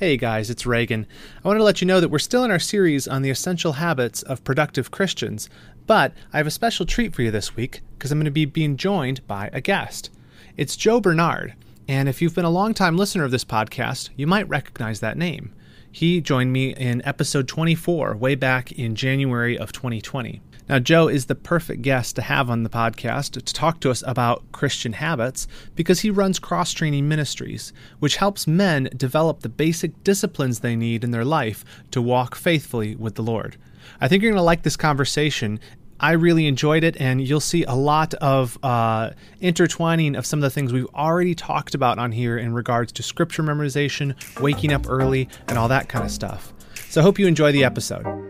Hey guys, it's Reagan. I want to let you know that we're still in our series on the essential habits of productive Christians, but I have a special treat for you this week because I'm going to be being joined by a guest. It's Joe Barnard, and if you've been a long-time listener of this podcast, you might recognize that name. He joined me in episode 24, way back in January of 2020. Now, Joe is the perfect guest to have on the podcast to talk to us about Christian habits because he runs Cross Training Ministries, which helps men develop the basic disciplines they need in their life to walk faithfully with the Lord. I think you're going to like this conversation. I really enjoyed it, and you'll see a lot of uh, intertwining of some of the things we've already talked about on here in regards to scripture memorization, waking up early, and all that kind of stuff. So I hope you enjoy the episode.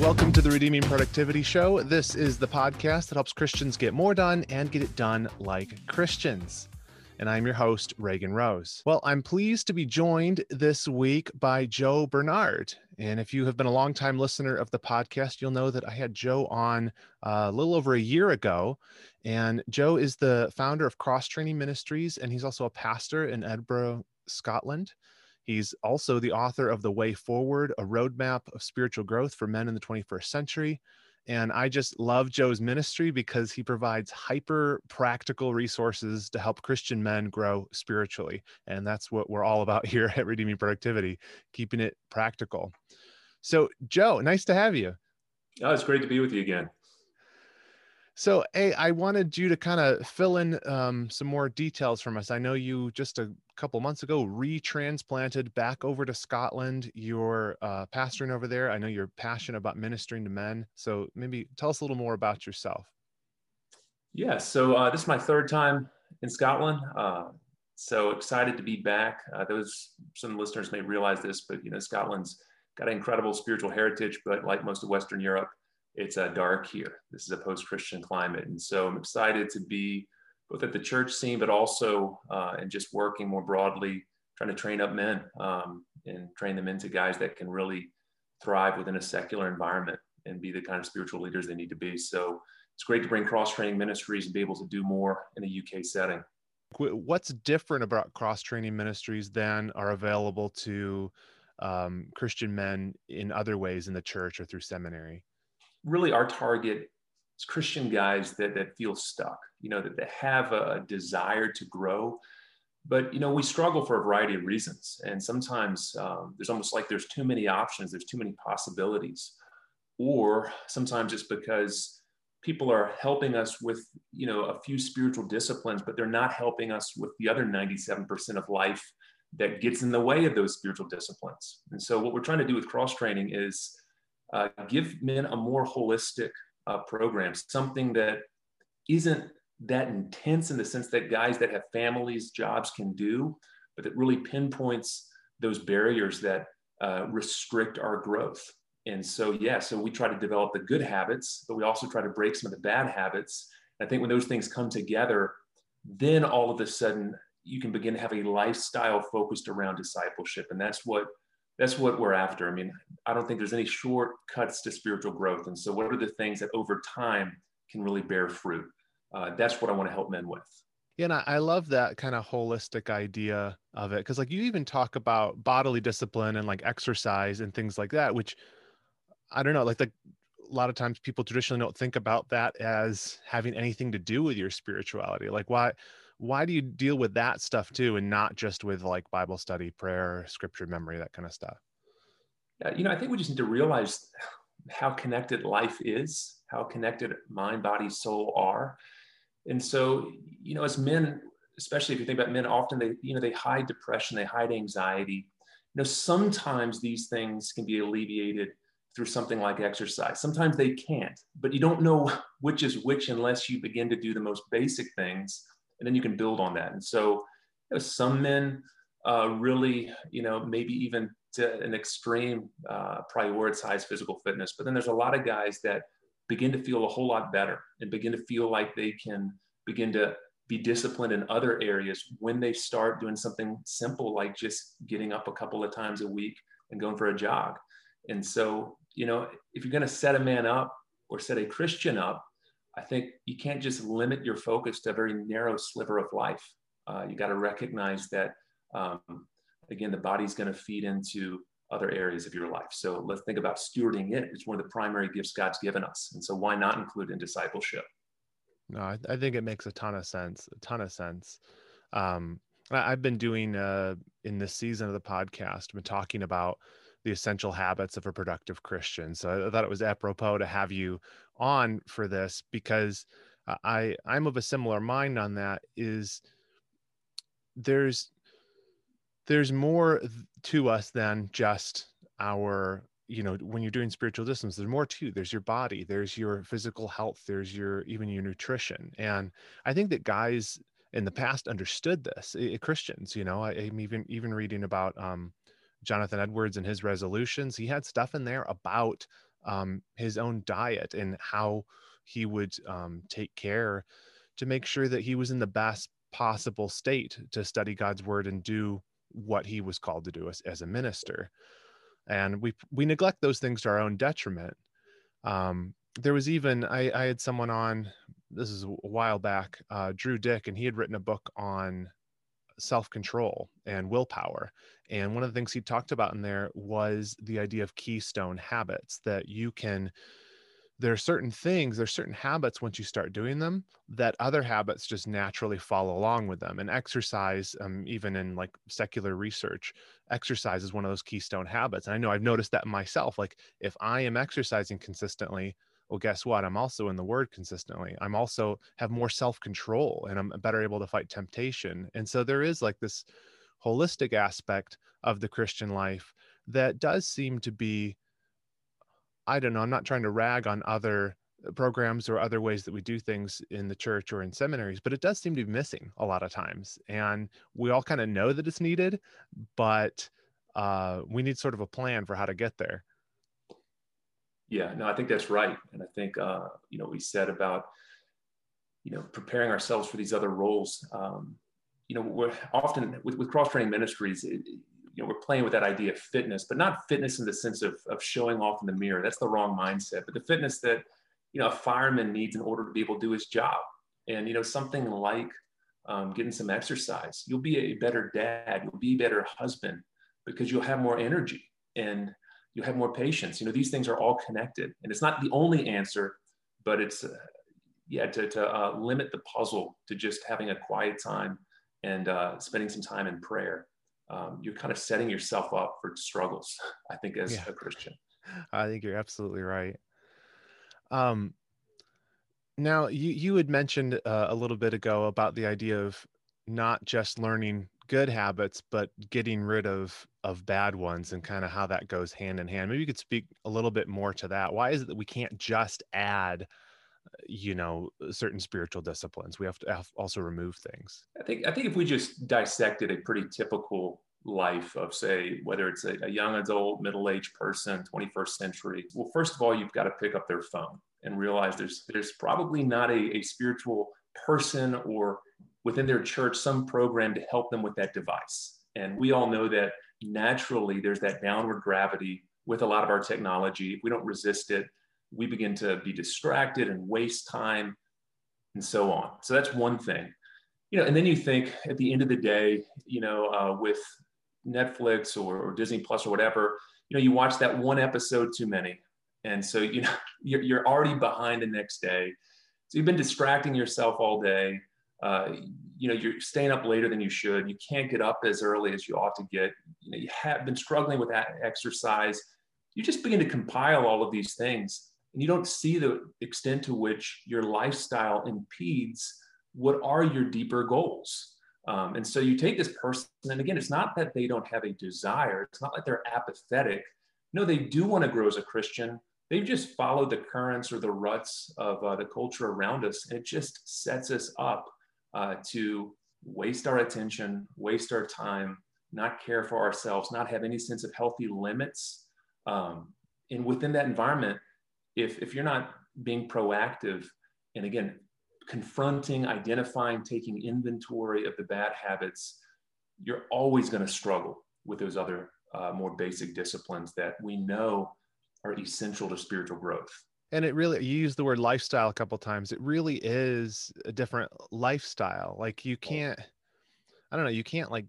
Welcome to the Redeeming Productivity Show. This is the podcast that helps Christians get more done and get it done like Christians. And I'm your host, Reagan Rose. Well, I'm pleased to be joined this week by Joe Barnard. And if you have been a longtime listener of the podcast, you'll know that I had Joe on uh, a little over a year ago. And Joe is the founder of Cross Training Ministries, and he's also a pastor in Edinburgh, Scotland. He's also the author of The Way Forward, a roadmap of spiritual growth for men in the 21st century. And I just love Joe's ministry because he provides hyper practical resources to help Christian men grow spiritually. And that's what we're all about here at Redeeming Productivity, keeping it practical. So, Joe, nice to have you. Oh, it's great to be with you again. So, hey, I wanted you to kind of fill in um, some more details from us. I know you just a couple months ago retransplanted back over to Scotland. You're uh, pastoring over there. I know you're passionate about ministering to men. So, maybe tell us a little more about yourself. Yeah, so uh, this is my third time in Scotland. Uh, so excited to be back. Uh, those some listeners may realize this, but you know, Scotland's got an incredible spiritual heritage, but like most of Western Europe, it's uh, dark here. This is a post-Christian climate, and so I'm excited to be both at the church scene, but also uh, and just working more broadly, trying to train up men um, and train them into guys that can really thrive within a secular environment and be the kind of spiritual leaders they need to be. So it's great to bring cross training ministries and be able to do more in a UK setting. What's different about cross training ministries than are available to um, Christian men in other ways in the church or through seminary? Really our target is Christian guys that, that feel stuck, you know, that, they have a desire to grow. But, you know, we struggle for a variety of reasons. And sometimes um, there's almost like there's too many options, there's too many possibilities. Or sometimes it's because people are helping us with, you know, a few spiritual disciplines, but they're not helping us with the other 97% of life that gets in the way of those spiritual disciplines. And so what we're trying to do with cross training is uh, give men a more holistic uh, program, something that isn't that intense in the sense that guys that have families, jobs can do, but that really pinpoints those barriers that uh, restrict our growth. And so, yeah, so we try to develop the good habits, but we also try to break some of the bad habits. I think when those things come together, then all of a sudden you can begin to have a lifestyle focused around discipleship. And that's what that's what we're after. I mean, I don't think there's any shortcuts to spiritual growth. And so, what are the things that over time can really bear fruit? Uh, that's what I want to help men with. Yeah, and I love that kind of holistic idea of it because, like, you even talk about bodily discipline and like exercise and things like that, which I don't know, like, the, a lot of times people traditionally don't think about that as having anything to do with your spirituality. Like, why? Why do you deal with that stuff too and not just with like bible study prayer scripture memory that kind of stuff you know i think we just need to realize how connected life is how connected mind body soul are. And so you know as men especially if you think about men often they you know they hide depression they hide anxiety. You know sometimes these things can be alleviated through something like exercise. Sometimes they can't but you don't know which is which unless you begin to do the most basic things and then you can build on that. And so you know, some men uh, really, you know, maybe even to an extreme uh, prioritize physical fitness, but then there's a lot of guys that begin to feel a whole lot better and begin to feel like they can begin to be disciplined in other areas when they start doing something simple like just getting up a couple of times a week and going for a jog. And so, you know, if you're going to set a man up or set a Christian up, I think you can't just limit your focus to a very narrow sliver of life. Uh, you got to recognize that, um, again, the body's going to feed into other areas of your life. So let's think about stewarding it. It's one of the primary gifts God's given us. And so why not include in discipleship? No, I, I think it makes a ton of sense. A ton of sense. Um, I, I've been doing uh, in this season of the podcast, been talking about the essential habits of a productive Christian. So I thought it was apropos to have you on for this because I I'm of a similar mind on that. Is there's there's more to us than just our you know when you're doing spiritual disciplines there's more to there's your body there's your physical health there's your even your nutrition and i think that guys in the past understood this it, christians you know I, am even even reading about um, jonathan edwards and his resolutions. He had stuff in there about um, his own diet and how he would um, take care to make sure that he was in the best possible state to study god's word and do what he was called to do as, as a minister. And we we neglect those things to our own detriment. Um, there was even I, I had someone on this is a while back uh, Drew Dyck and he had written a book on self-control and willpower and one of the things he talked about in there was the idea of keystone habits that you can there are certain things, there's certain habits once you start doing them that other habits just naturally follow along with them. And exercise, um, even in like secular research, exercise is one of those keystone habits. And I know I've noticed that myself. Like if I am exercising consistently, well, guess what? I'm also in the word consistently. I'm also have more self control and I'm better able to fight temptation. And so there is like this holistic aspect of the Christian life that does seem to be I don't know, I'm not trying to rag on other uh, programs or other ways that we do things in the church or in seminaries, but it does seem to be missing a lot of times. And we all kind of know that it's needed, but uh, we need sort of a plan for how to get there. Yeah, no, I think that's right. And I think, uh, you know, we said about, you know, preparing ourselves for these other roles. Um, you know, we're often with, with cross training ministries, it, you know, we're playing with that idea of fitness, but not fitness in the sense of, of showing off in the mirror. That's the wrong mindset, but the fitness that, you know, a fireman needs in order to be able to do his job. And, you know, something like um, getting some exercise, you'll be a better dad, you'll be a better husband because you'll have more energy and you'll have more patience. You know, these things are all connected and it's not the only answer, but it's, uh, yeah, to, to uh, limit the puzzle to just having a quiet time and uh, spending some time in prayer um, you're kind of setting yourself up for struggles, I think, as yeah. a Christian. I think you're absolutely right. Um, now, you, you had mentioned uh, a little bit ago about the idea of not just learning good habits, but getting rid of of bad ones and kind of how that goes hand in hand. Maybe you could speak a little bit more to that. Why is it that we can't just add uh, you know uh, certain spiritual disciplines we have to also remove things i think i think if we just dissected a pretty typical life of say whether it's a, a young adult middle-aged person 21st century well first of all you've got to pick up their phone and realize there's there's probably not a, a spiritual person or within their church some program to help them with that device and we all know that naturally there's that downward gravity with a lot of our technology if we don't resist it we begin to be distracted and waste time and so on. So that's one thing. You know, and then you think at the end of the day, you know, uh, with Netflix or, or, Disney Plus or whatever, you know, you watch that one episode too many. And so, you know, you're, you're already behind the next day. So you've been distracting yourself all day. Uh, you know, you're staying up later than you should. You can't get up as early as you ought to get. You know, you have been struggling with that exercise. You just begin to compile all of these things and you don't see the extent to which your lifestyle impedes what are your deeper goals. Um, and so you take this person, and again, it's not that they don't have a desire, it's not like they're apathetic. No, they do want to grow as a Christian. They've just followed the currents or the ruts of uh, the culture around us, and it just sets us up uh, to waste our attention, waste our time, not care for ourselves, not have any sense of healthy limits. Um, and within that environment, if if you're not being proactive and again confronting identifying taking inventory of the bad habits you're always going to struggle with those other uh, more basic disciplines that we know are essential to spiritual growth and it really you use the word lifestyle a couple times it really is a different lifestyle like you can't i don't know you can't like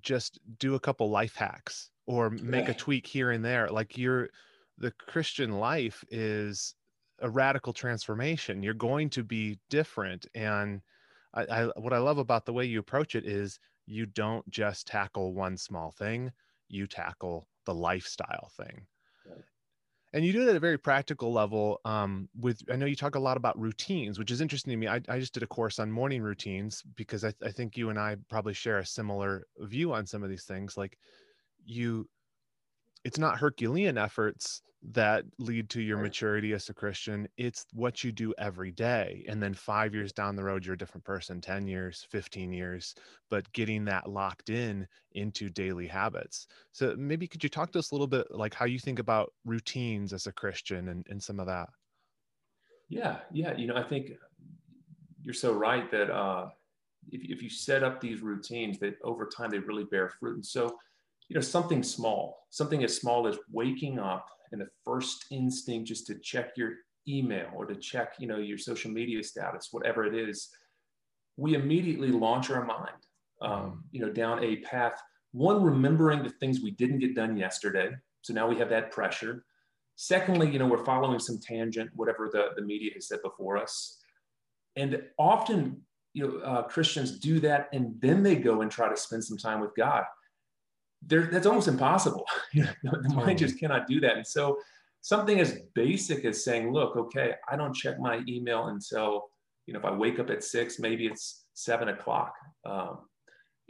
just do a couple life hacks or make a tweak here and there like you're the christian life is a radical transformation you're going to be different and I, I what i love about the way you approach it is you don't just tackle one small thing you tackle the lifestyle thing and you do it at a very practical level um, with i know you talk a lot about routines which is interesting to me. I, I just did a course on morning routines because I, I think you and i probably share a similar view on some of these things. Like you it's not herculean efforts that lead to your maturity as a Christian. It's what you do every day. And then five years down the road, you're a different person, 10 years, 15 years, but getting that locked in into daily habits. So maybe could you talk to us a little bit like how you think about routines as a Christian and, and some of that? Yeah. Yeah. You know, I think you're so right that uh, if, if you set up these routines that over time they really bear fruit. And so, you know, something small, something as small as waking up and the first instinct just to check your email or to check, you know, your social media status, whatever it is, we immediately launch our mind, um, you know, down a path. One, remembering the things we didn't get done yesterday. So now we have that pressure. Secondly, you know, we're following some tangent, whatever the, the media has said before us. And often, you know, uh, Christians do that and then they go and try to spend some time with God there, that's almost impossible. the mind just cannot do that. And so something as basic as saying, look, okay, I don't check my email until, you know, if I wake up at six, maybe it's seven o'clock. Um,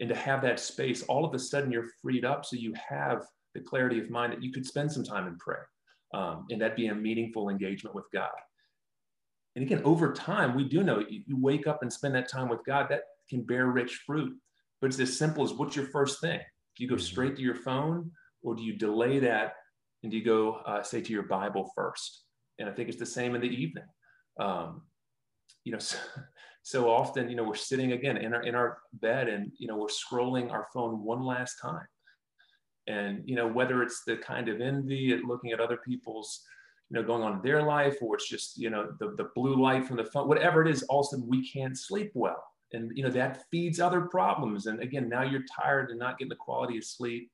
and to have that space, all of a sudden you're freed up. So you have the clarity of mind that you could spend some time in prayer um, and that be a meaningful engagement with God. And again, over time, we do know you, you wake up and spend that time with God, that can bear rich fruit. But it's as simple as what's your first thing? Do you go straight to your phone or do you delay that and do you go, uh, say, to your Bible first? And I think it's the same in the evening. Um, you know, so, so, often, you know, we're sitting again in our, in our bed and, you know, we're scrolling our phone one last time. And, you know, whether it's the kind of envy at looking at other people's, you know, going on in their life, or it's just, you know, the, the blue light from the phone, whatever it is, all of a sudden we can't sleep well and you know that feeds other problems. And again now you're tired and not getting the quality of sleep.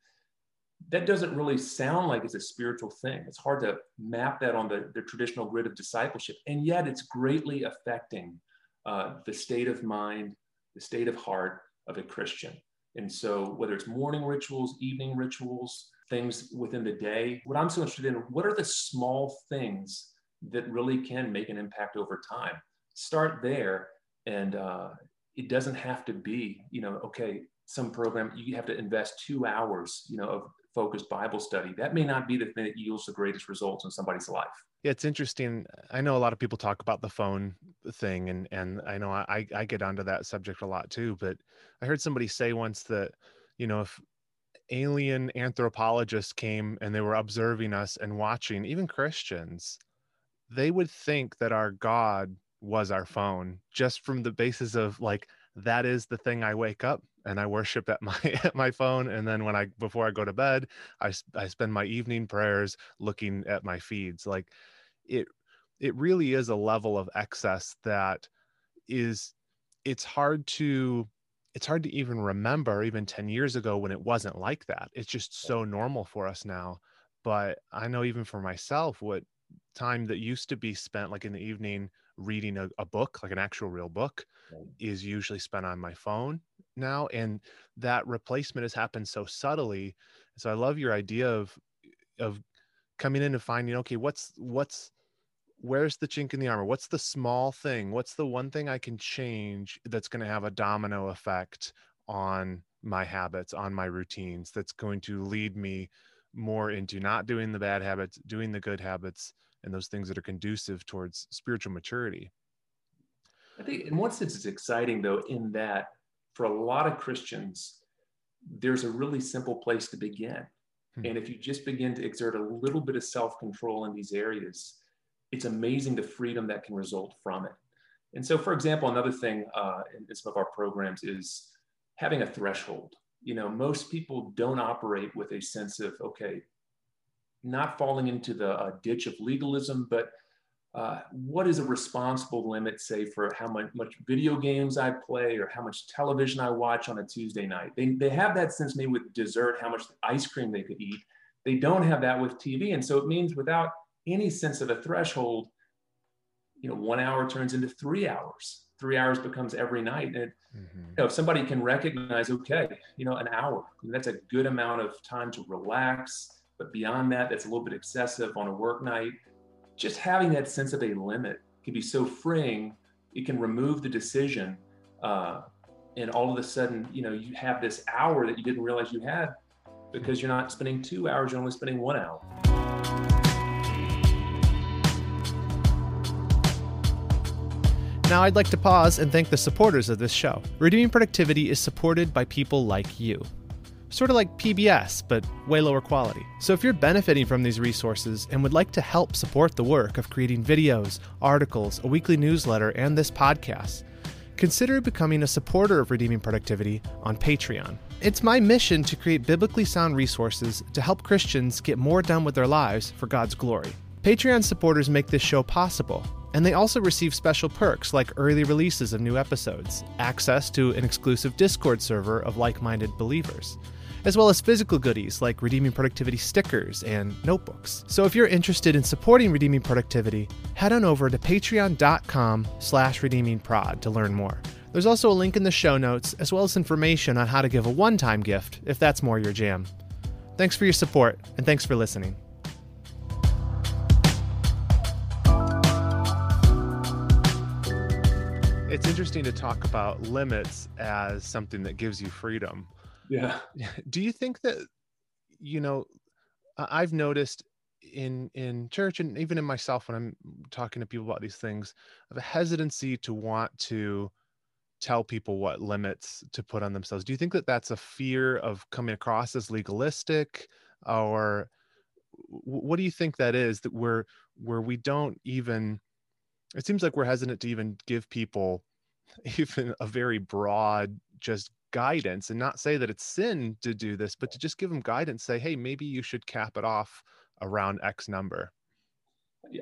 That doesn't really sound like it's a spiritual thing. It's hard to map that on the, the traditional grid of discipleship. And yet it's greatly affecting uh, the state of mind the state of heart of a christian. And so whether it's morning rituals evening rituals things within the day what i'm so interested in what are the small things that really can make an impact over time? Start there and uh, it doesn't have to be, you know, okay, some program you have to invest two hours, you know, of focused Bible study. That may not be the thing that yields the greatest results in somebody's life. Yeah, it's interesting. I know a lot of people talk about the phone thing, and and I know I I get onto that subject a lot too. But I heard somebody say once that, you know, if alien anthropologists came and they were observing us and watching, even Christians, they would think that our God was our phone just from the basis of like that is the thing I wake up and I worship at my at my phone. And then when I before I go to bed I I spend my evening prayers looking at my feeds. Like it it really is a level of excess that is it's hard to it's hard to even remember even 10 years ago when it wasn't like that. It's just so normal for us now. But i know even for myself what time that used to be spent like in the evening reading a, a book like an actual real book right. is usually spent on my phone now and that replacement has happened so subtly so i love your idea of of coming in and finding okay what's what's where's the chink in the armor what's the small thing what's the one thing i can change that's going to have a domino effect on my habits on my routines that's going to lead me more into not doing the bad habits, doing the good habits, and those things that are conducive towards spiritual maturity. I think, in one sense, it's exciting though, in that for a lot of Christians, there's a really simple place to begin. Hmm. And if you just begin to exert a little bit of self control in these areas, it's amazing the freedom that can result from it. And so, for example, another thing uh, in some of our programs is having a threshold you know, most people don't operate with a sense of, okay, not falling into the uh, ditch of legalism, but uh, what is a responsible limit, say, for how much, much, video games I play or how much television I watch on a Tuesday night? They, they have that sense maybe with dessert, how much ice cream they could eat. They don't have that with TV. And so it means without any sense of a threshold, you know, one hour turns into three hours. Three hours becomes every night. And mm-hmm. you know, if somebody can recognize, okay, you know, an hour, that's a good amount of time to relax. But beyond that, that's a little bit excessive on a work night just having that sense of a limit can be so freeing. It can remove the decision, uh, and all of a sudden, you know, you have this hour that you didn't realize you had because you're not spending two hours; you're only spending one hour. Now, I'd like to pause and thank the supporters of this show. Redeeming Productivity is supported by people like you sort of like PBS, but way lower quality. So if you're benefiting from these resources and would like to help support the work of creating videos, articles, a weekly newsletter, and this podcast, consider becoming a supporter of Redeeming Productivity on Patreon. It's my mission to create biblically sound resources to help Christians get more done with their lives for God's glory. Patreon supporters make this show possible, and they also receive special perks like early releases of new episodes, access to an exclusive Discord server of like minded believers as well as physical goodies like Redeeming Productivity stickers and notebooks. So if you're interested in supporting Redeeming Productivity, head on over to patreon.com slash redeemingprod to learn more. There's also a link in the show notes, as well as information on how to give a one-time gift if that's more your jam. Thanks for your support, and thanks for listening. It's interesting to talk about limits as something that gives you freedom yeah. Do you think that you know i've noticed in in church and even in myself when i'm talking to people about these things of a hesitancy to want to tell people what limits to put on themselves. Do you think that that's a fear of coming across as legalistic or what do you think that is that we're where we don't even it seems like we're hesitant to even give people even a very broad just guidance and not say that it's sin to do this, but to just give them guidance, say, hey, maybe you should cap it off around X number.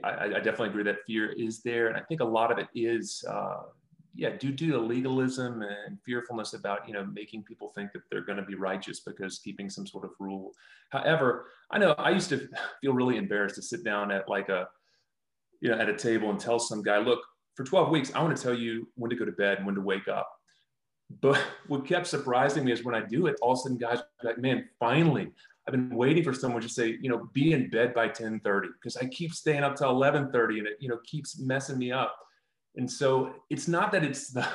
I, I definitely agree that fear is there. And I think a lot of it is, uh, yeah, due to legalism and fearfulness about, you know, making people think that they're going to be righteous because keeping some sort of rule. However, I know I used to feel really embarrassed to sit down at like a, you know, at a table and tell some guy, look, for 12 weeks, I want to tell you when to go to bed and when to wake up. But what kept surprising me is when I do it, all of a sudden guys are like, man, finally, I've been waiting for someone to say, you know, be in bed by 1030 because I keep staying up till 1130 and it, you know, keeps messing me up. And so it's not that it's the,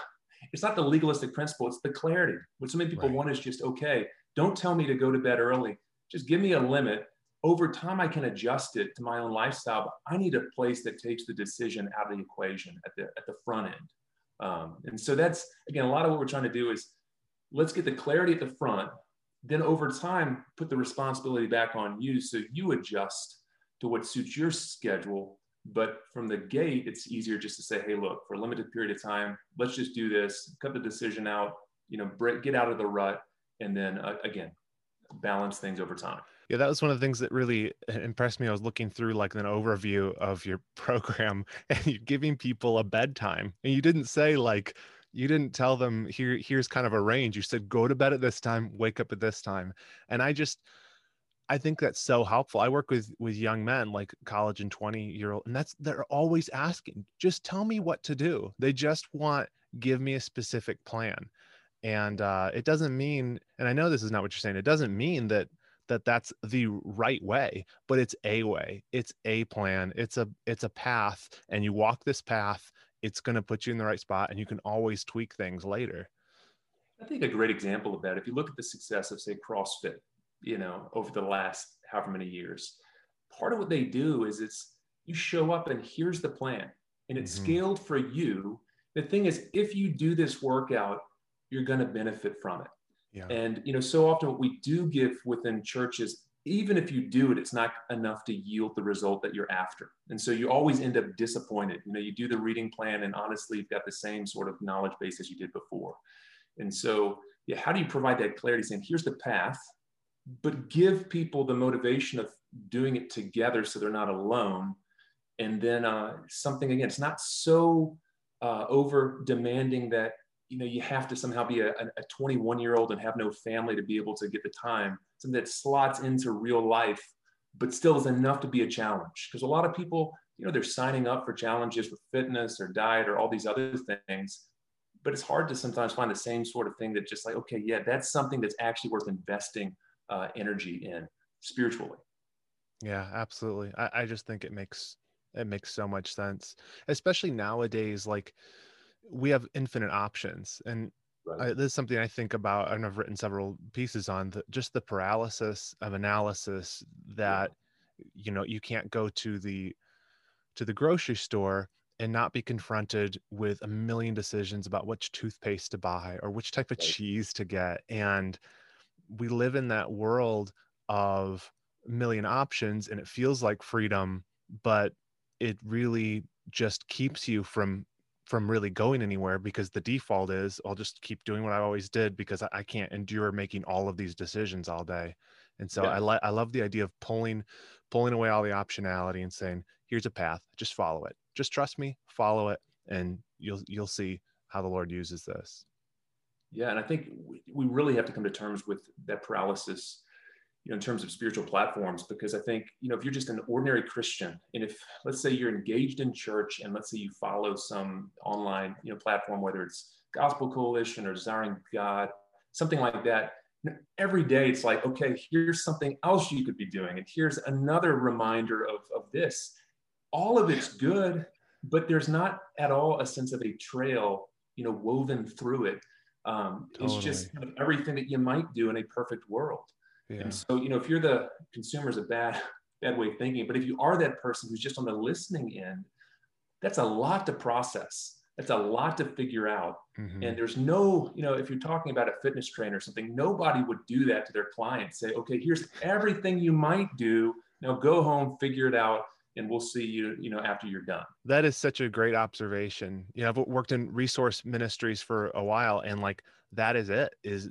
it's not the legalistic principle, it's the clarity. What so many people right. want is just, okay, don't tell me to go to bed early. Just give me a limit. Over time, I can adjust it to my own lifestyle. But I need a place that takes the decision out of the equation at the, at the front end. Um, and so that's, again, a lot of what we're trying to do is let's get the clarity at the front. Then over time, put the responsibility back on you so you adjust to what suits your schedule. But from the gate, it's easier just to say, hey, look, for a limited period of time, let's just do this, cut the decision out, you know, break, get out of the rut, and then uh, again, balance things over time. Yeah, that was one of the things that really impressed me. I was looking through like an overview of your program and you're giving people a bedtime. And you didn't say like you didn't tell them here here's kind of a range. You said go to bed at this time, wake up at this time. And I just I think that's so helpful. I work with with young men like college and 20 year old and that's they're always asking, just tell me what to do. They just want give me a specific plan. And uh, it doesn't mean, and I know this is not what you're saying. It doesn't mean that that that's the right way but it's a way it's a plan it's a it's a path and you walk this path it's going to put you in the right spot and you can always tweak things later. I think a great example of that if you look at the success of say crossfit you know over the last however many years part of what they do is it's you show up and here's the plan and it's mm-hmm. scaled for you. The thing is if you do this workout you're going to benefit from it yeah. And you know, so often what we do give within churches, even if you do it, it's not enough to yield the result that you're after. And so you always end up disappointed. You know, you do the reading plan, and honestly, you've got the same sort of knowledge base as you did before. And so, yeah, how do you provide that clarity? Saying, here's the path, but give people the motivation of doing it together so they're not alone. and then uh, something again it's not so uh, over demanding that you know you have to somehow be a, a 21 year old and have no family to be able to get the time. Something that slots into real life but still is enough to be a challenge. Because a lot of people you know they're signing up for challenges with fitness or diet or all these other things but it's hard to sometimes find the same sort of thing that just like okay yeah that's something that's actually worth investing uh, energy in spiritually. Yeah absolutely. I, I just think it makes it makes so much sense especially nowadays like we have infinite options and right. I, this is something i think about and i've written several pieces on the, just the paralysis of analysis that yeah. you know you can't go to the to the grocery store and not be confronted with a million decisions about which toothpaste to buy or which type of right. cheese to get and we live in that world of a million options and it feels like freedom but it really just keeps you from from really going anywhere because the default is I'll just keep doing what I always did because I, can't endure making all of these decisions all day. And so yeah. I like I love the idea of pulling pulling away all the optionality and saying, here's a path, just follow it. Just trust me, follow it, and you'll you'll see how the Lord uses this. Yeah, and I think we really have to come to terms with that paralysis you know, in terms of spiritual platforms, because I think, you know, if you're just an ordinary Christian, and if let's say you're engaged in church and let's say you follow some online, you know, platform, whether it's Gospel Coalition or Desiring God, something like that, every day it's like, okay, here's something else you could be doing. And here's another reminder of, of this. All of it's good, but there's not at all a sense of a trail, you know, woven through it. Um, totally. It's just kind of everything that you might do in a perfect world. Yeah. And so, you know, if you're the consumer is a bad, bad way of thinking, but if you are that person who's just on the listening end, that's a lot to process. That's a lot to figure out. Mm-hmm. And there's no, you know, if you're talking about a fitness trainer or something, nobody would do that to their clients. Say, okay, here's everything you might do. Now go home, figure it out, and we'll see you, you know, after you're done. That is such a great observation. You know, I've worked in resource ministries for a while, and like that is it. Is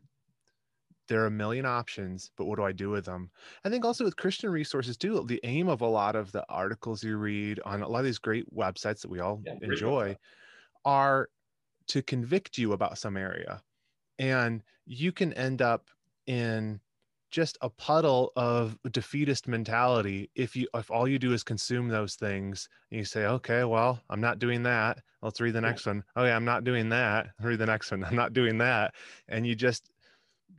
there are a million options, but what do I do with them? I think also with Christian resources too, the aim of a lot of the articles you read on a lot of these great websites that we all yeah, enjoy are to convict you about some area. And you can end up in just a puddle of defeatist mentality if you if all you do is consume those things and you say okay well i'm not doing that. Let's read the next one. Oh yeah i'm not doing that. Read the next one. I'm not doing that. And you just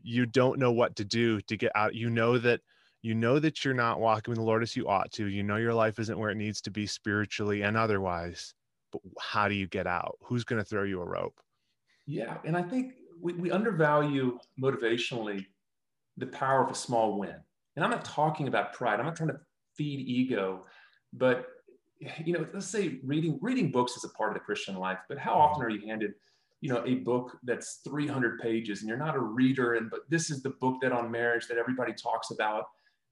you don't know what to do to get out. You know that you know that you're not walking with the lord as you ought to. You know your life isn't where it needs to be spiritually and otherwise. But how do you get out? Who's going to throw you a rope? Yeah and i think we, we undervalue motivationally the power of a small win. And i'm not talking about pride. I'm not trying to feed ego but you know let's say reading reading books is a part of the christian life but how often mm-hmm. are you handed you know a book that's 300 pages and you're not a reader and but this is the book that on marriage that everybody talks about.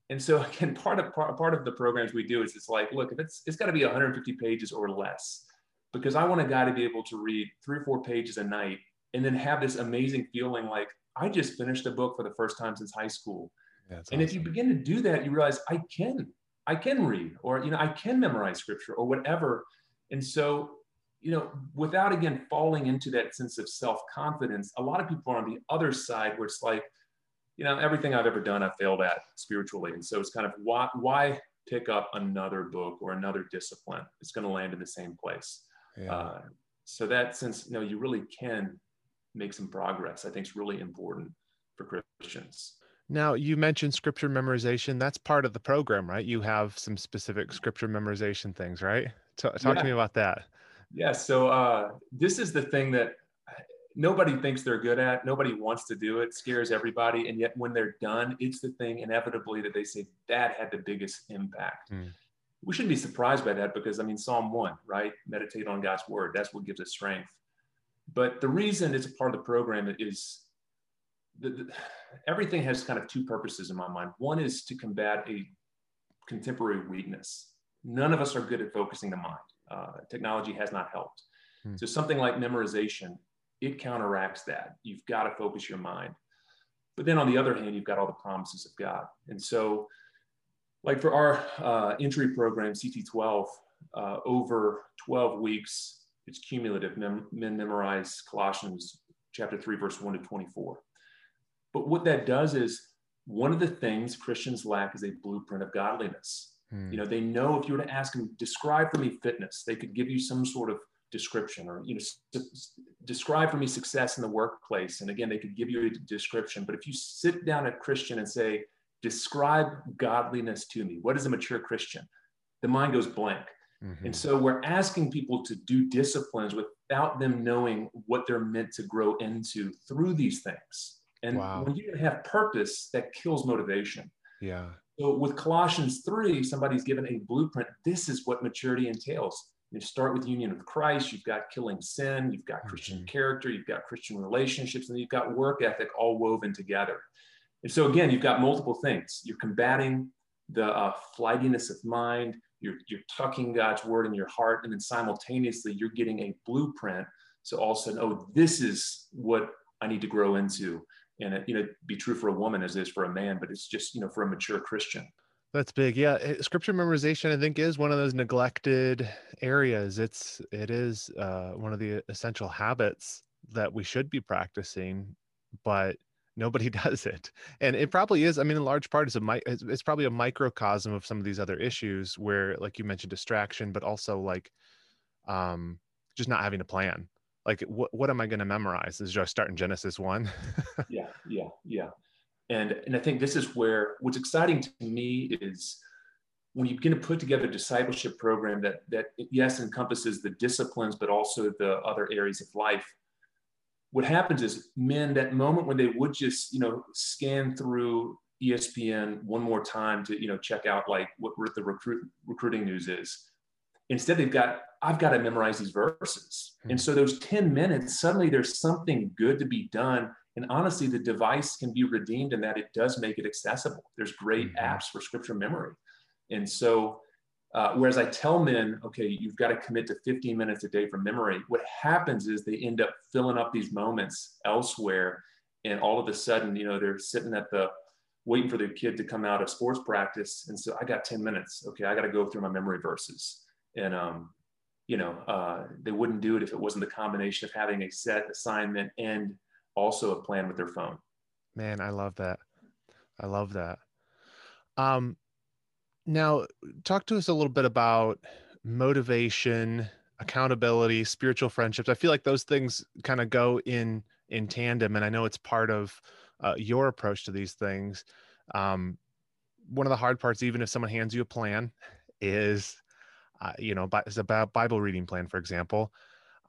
And so again part of part of the programs we do is it's like look if it's it's got to be 150 pages or less because i want a guy to be able to read three or four pages a night and then have this amazing feeling like i just finished a book for the first time since high school. And awesome. if you begin to do that you realize i can i can read or you know i can memorize scripture or whatever. And so you know, without again falling into that sense of self confidence, a lot of people are on the other side where it's like, you know, everything I've ever done, I've failed at spiritually. And so it's kind of why, why pick up another book or another discipline? It's going to land in the same place. Yeah. Uh, so that since, you know, you really can make some progress, I think is really important for Christians. Now, you mentioned scripture memorization. That's part of the program, right? You have some specific scripture memorization things, right? Talk, talk yeah. to me about that. Yeah. So uh, this is the thing that nobody thinks they're good at. Nobody wants to do it. Scares everybody, and yet when they're done, it's the thing inevitably that they say that had the biggest impact. Mm. We shouldn't be surprised by that because I mean Psalm one, right? Meditate on God's word. That's what gives us strength. But the reason it's a part of the program is the, the, everything has kind of two purposes in my mind. One is to combat a contemporary weakness. None of us are good at focusing the mind uh, technology has not helped. Hmm. So something like memorization, it counteracts that. You've got to focus your mind. But then on the other hand, you've got all the promises of God. And so, like for our uh, entry program, CT12, uh, over 12 weeks, it's cumulative. Men, men memorize Colossians chapter 3, verse 1 to 24. But what that does is one of the things Christians lack is a blueprint of godliness. Hmm. You know, they know if you were to ask them, describe for me fitness, they could give you some sort of description or, you know, describe for me success in the workplace. And again, they could give you a description. But if you sit down a Christian and say, describe godliness to me, what is a mature Christian? The mind goes blank. Mm-hmm. And so we're asking people to do disciplines without them knowing what they're meant to grow into through these things. And wow. when you have purpose, that kills motivation. Yeah. So with Colossians 3, somebody's given a blueprint. This is what maturity entails. You start with union with Christ, you've got killing sin, you've got Christian mm-hmm. character, you've got Christian relationships, and you've got work ethic all woven together. And so again, you've got multiple things. You're combating the uh, flightiness of mind, you're, you're tucking God's word in your heart, and then simultaneously you're getting a blueprint. So all of a sudden, oh, this is what I need to grow into and it, you know be true for a woman as it is for a man but it's just you know for a mature christian. That's big. Yeah eh, scripture memorization i think is one of those neglected areas. It's it is uh, one of the essential habits that we should be practicing but nobody does it. And it probably is i mean in large part it's a it's probably a microcosm of some of these other issues where like you mentioned distraction but also like um just not having a plan like what, what am i going to memorize? Is just start in genesis 1 yeah yeah yeah. And and i think this is where what's exciting to me is when you begin to put together a discipleship program that that yes encompasses the disciplines but also the other areas of life what happens is men that moment when they would just you know scan through espn one more time to you know check out like what the recruit recruiting news is Instead, they've got, I've got to memorize these verses. Mm-hmm. And so those 10 minutes, suddenly there's something good to be done. And honestly, the device can be redeemed in that it does make it accessible. There's great mm-hmm. apps for scripture memory. And so, uh, whereas I tell men, okay, you've got to commit to 15 minutes a day for memory, what happens is they end up filling up these moments elsewhere. And all of a sudden, you know, they're sitting at the, waiting for their kid to come out of sports practice. And so I got 10 minutes. Okay, I got to go through my memory verses and um, you know uh, they wouldn't do it if it wasn't the combination of having a set assignment and also a plan with their phone. Man i love that. I love that. Um now talk to us a little bit about motivation accountability spiritual friendships. I feel like those things kind of go in in tandem and i know it's part of uh, your approach to these things. Um, one of the hard parts even if someone hands you a plan is uh, you know, as a Bible reading plan, for example,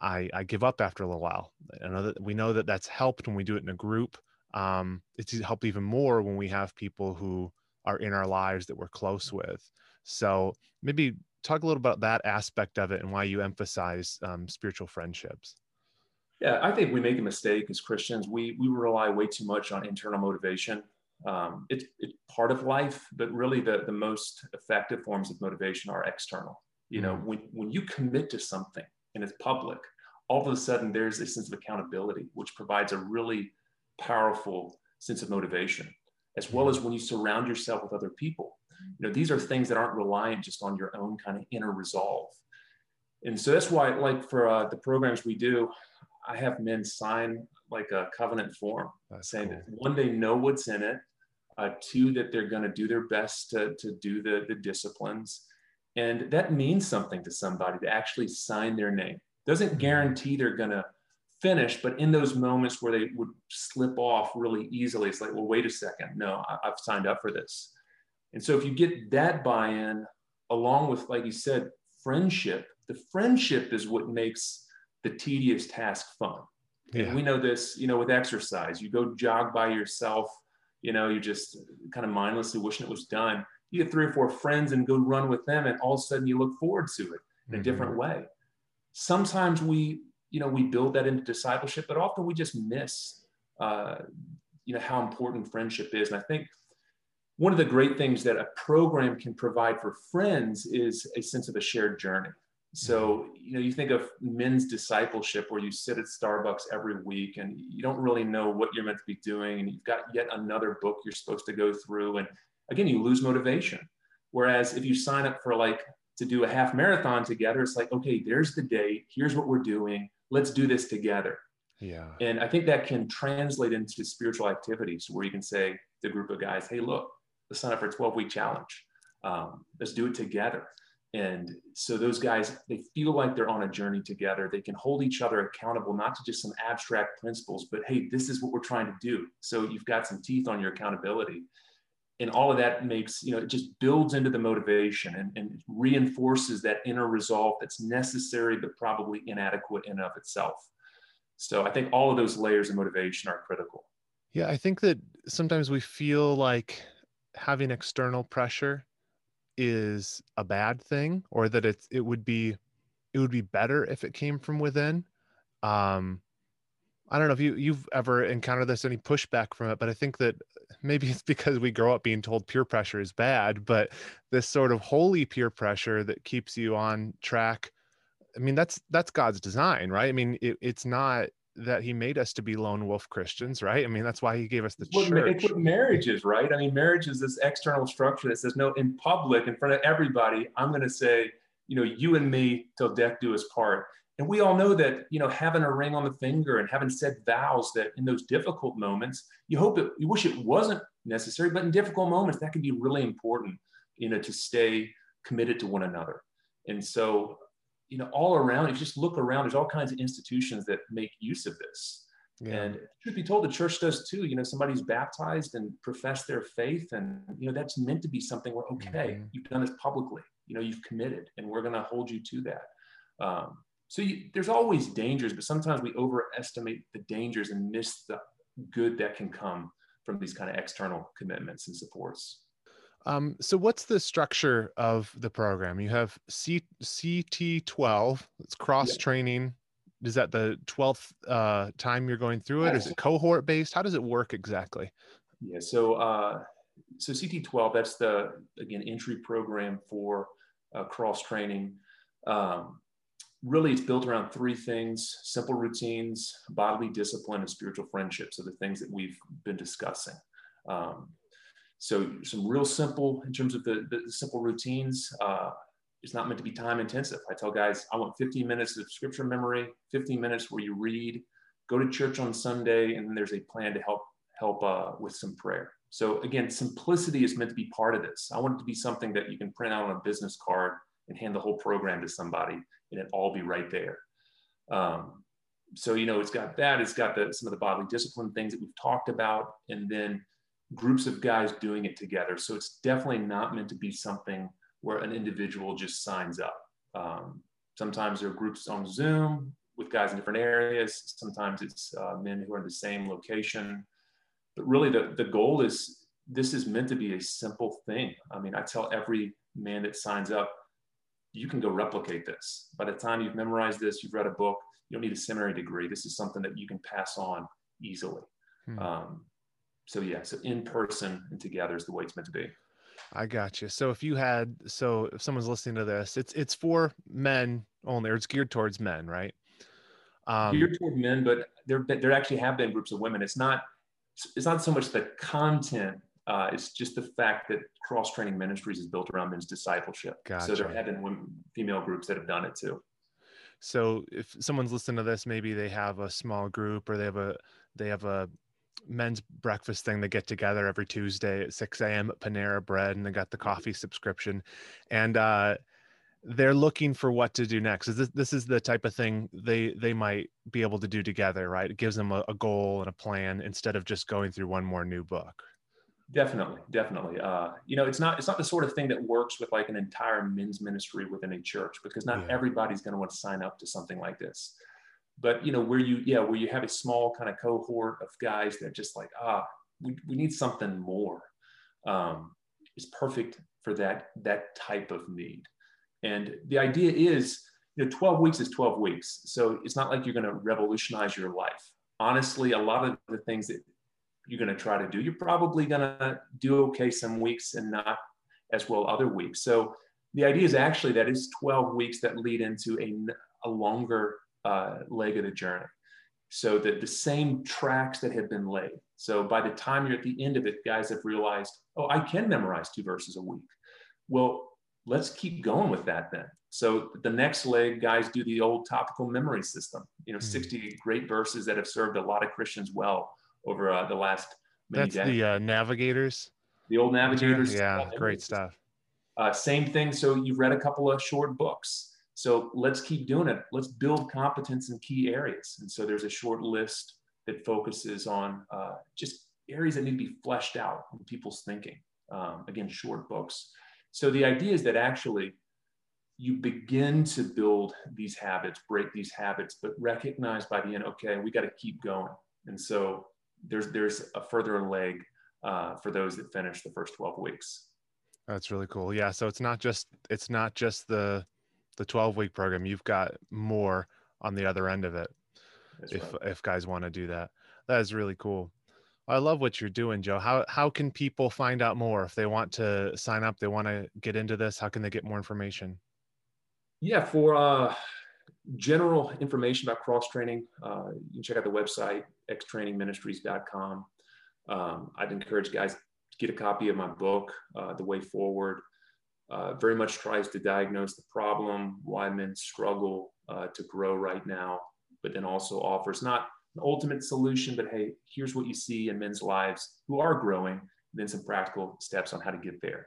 I, I give up after a little while. I know that we know that that's helped when we do it in a group. Um, it's helped even more when we have people who are in our lives that we're close with. So maybe talk a little about that aspect of it and why you emphasize um, spiritual friendships. Yeah, I think we make a mistake as Christians. We we rely way too much on internal motivation. Um, it's it's part of life, but really the the most effective forms of motivation are external. You know, when, when you commit to something and it's public, all of a sudden there's a sense of accountability, which provides a really powerful sense of motivation, as well as when you surround yourself with other people. You know, these are things that aren't reliant just on your own kind of inner resolve. And so that's why, like for uh, the programs we do, I have men sign like a covenant form that's saying cool. that one, they know what's in it, uh, two, that they're going to do their best to, to do the, the disciplines, and that means something to somebody to actually sign their name. Doesn't mm-hmm. guarantee they're going to finish, but in those moments where they would slip off really easily, it's like, well, wait a second. No, I, have signed up for this. And so if you get that buy in, along with, like you said, friendship, the friendship is what makes the tedious task fun. Yeah. And we know this, you know, with exercise. You go jog by yourself, you know, you're just kind of mindlessly wishing it was done you get three or four friends and go run with them and all of a sudden you look forward to it in a mm-hmm. different way sometimes we you know we build that into discipleship but often we just miss uh, you know how important friendship is and i think one of the great things that a program can provide for friends is a sense of a shared journey so mm-hmm. you know you think of men's discipleship where you sit at starbucks every week and you don't really know what you're meant to be doing and you've got yet another book you're supposed to go through and again, you lose motivation. Whereas if you sign up for like to do a half marathon together, it's like, okay, there's the date. Here's what we're doing. Let's do this together. Yeah. And I think that can translate into spiritual activities where you can say to a group of guys, hey, look, let's sign up for a 12 week challenge. Um, let's do it together. And so those guys, they feel like they're on a journey together. They can hold each other accountable, not to just some abstract principles, but hey, this is what we're trying to do. So you've got some teeth on your accountability. And all of that makes, you know, it just builds into the motivation and, and reinforces that inner resolve that's necessary, but probably inadequate in of itself. So I think all of those layers of motivation are critical. Yeah, I think that sometimes we feel like having external pressure is a bad thing or that it's it would be it would be better if it came from within. Um I don't know if you you've ever encountered this any pushback from it, but I think that maybe it's because we grow up being told peer pressure is bad, but this sort of holy peer pressure that keeps you on track I mean, that's that's God's design, right? I mean, it, it's not that He made us to be lone wolf Christians, right? I mean, that's why He gave us the what, church. It's what marriage is, right? I mean, marriage is this external structure that says, no, in public, in front of everybody, I'm going to say, you know, you and me till death do us part. And we all know that, you know, having a ring on the finger and having said vows that in those difficult moments, you hope it, you wish it wasn't necessary, but in difficult moments, that can be really important, you know, to stay committed to one another. And so you know, all around, if you just look around, there's all kinds of institutions that make use of this. Yeah. And truth be told, the church does too. You know, somebody's baptized and profess their faith, and you know that's meant to be something where okay, mm-hmm. you've done this publicly. You know, you've committed, and we're going to hold you to that. Um, so you, there's always dangers, but sometimes we overestimate the dangers and miss the good that can come from these kind of external commitments and supports. Um, so what's the structure of the program? You have C- CT12, it's cross yeah. training. Is that the 12th uh, time you're going through it? Is it cohort based? How does it work exactly? Yeah, so uh, so CT12, that's the again entry program for uh, cross training. Um, really, it's built around three things: simple routines, bodily discipline, and spiritual friendships are the things that we've been discussing. Um, so some real simple in terms of the, the simple routines. Uh, it's not meant to be time intensive. I tell guys, I want 15 minutes of scripture memory, 15 minutes where you read, go to church on Sunday, and then there's a plan to help help uh, with some prayer. So again, simplicity is meant to be part of this. I want it to be something that you can print out on a business card and hand the whole program to somebody, and it all be right there. Um, so you know, it's got that. It's got the, some of the bodily discipline things that we've talked about, and then groups of guys doing it together. So it's definitely not meant to be something where an individual just signs up. Um, sometimes there are groups on Zoom with guys in different areas. Sometimes it's uh, men who are in the same location. But really, the, the goal is this is meant to be a simple thing. I mean, I tell every man that signs up, you can go replicate this. By the time you've memorized this, you've read a book, you don't need a seminary degree. This is something that you can pass on easily. Hmm. Um, so yeah, so in person and together is the way it's meant to be. I got you. So if you had, so if someone's listening to this, it's it's for men only, or it's geared towards men, right? Um, geared toward men, but there there actually have been groups of women. It's not it's not so much the content. Uh, it's just the fact that cross training ministries is built around men's discipleship. Gotcha. So there have been women, female groups that have done it too. So if someone's listening to this, maybe they have a small group or they have a they have a men's breakfast thing. They get together every Tuesday at 6 a.m. at Panera Bread, and they got the coffee subscription. And uh, they're looking for what to do next. This this is the type of thing they they might be able to do together, right? It gives them a, a goal and a plan instead of just going through one more new book. Definitely, definitely. Uh, you know, it's not it's not the sort of thing that works with like an entire men's ministry within a church because not yeah. everybody's going to want to sign up to something like this but you know where you yeah where you have a small kind of cohort of guys that just like ah we, we need something more um, is perfect for that that type of need and the idea is you know 12 weeks is 12 weeks so it's not like you're going to revolutionize your life honestly a lot of the things that you're going to try to do you're probably going to do okay some weeks and not as well other weeks so the idea is actually that it's 12 weeks that lead into a, a longer uh, leg of the journey. So that the same tracks that have been laid. So by the time you're at the end of it, guys have realized, oh, I can memorize two verses a week. Well, let's keep going with that then. So the next leg, guys do the old topical memory system. You know, mm-hmm. 60 great verses that have served a lot of Christians well over uh, the last many That's decades. the uh, navigators. The old navigators. Yeah, great stuff. Uh, same thing. So you've read a couple of short books. So let's keep doing it. Let's build competence in key areas. And so there's a short list that focuses on uh, just areas that need to be fleshed out in people's thinking. Um, again, short books. So the idea is that actually you begin to build these habits, break these habits, but recognize by the end, okay, we got to keep going. And so there's there's a further leg uh, for those that finish the first 12 weeks. That's really cool. Yeah. So it's not just it's not just the the 12 week program. You've got more on the other end of it. That's if right. if guys want to do that, that is really cool. I love what you're doing, Joe. How how can people find out more if they want to sign up? They want to get into this. How can they get more information? Yeah, for uh, general information about cross training, uh, you can check out the website xtrainingministries.com. Um, I'd encourage guys to get a copy of my book, uh, The Way Forward. Uh, very much tries to diagnose the problem, why men struggle uh, to grow right now, but then also offers not an ultimate solution, but hey, here's what you see in men's lives who are growing, then some practical steps on how to get there.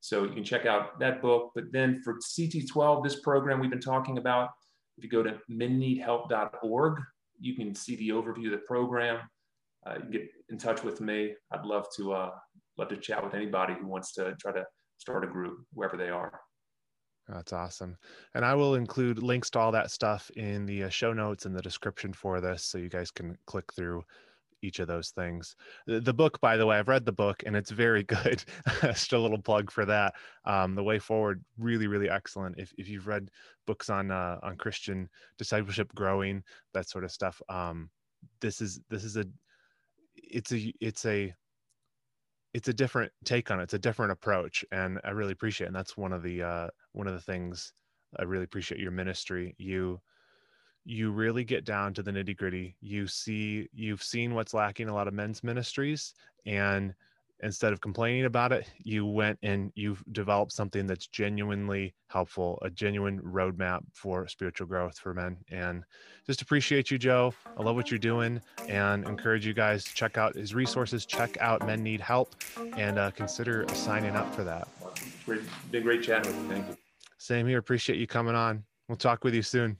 So you can check out that book. But then for CT12, this program we've been talking about, if you go to menneedhelp.org, you can see the overview of the program. Uh, you can get in touch with me. I'd love to uh, love to chat with anybody who wants to try to start a group wherever they are. That's awesome. And I will include links to all that stuff in the uh, show notes and the description for this so you guys can click through each of those things. The, the, book, by the way, I've read the book and it's very good. Just a little plug for that. Um, the Way Forward, really, really excellent. If, if you've read books on uh, on Christian discipleship, growing that sort of stuff, um, this is this is a it's a it's a it's a different take on it. It's a different approach, and I really appreciate. It. And that's one of the uh, one of the things I really appreciate your ministry. You you really get down to the nitty gritty. You see, you've seen what's lacking a lot of men's ministries, and instead of complaining about it, you went and you've developed something that's genuinely helpful, a genuine roadmap for spiritual growth for men. And just appreciate you, Joe. I love what you're doing and encourage you guys to check out his resources, check out Men Need Help, and uh, consider signing up for that. Great, been great chatting with you. Thank you. Same here. Appreciate you coming on. We'll talk with you soon.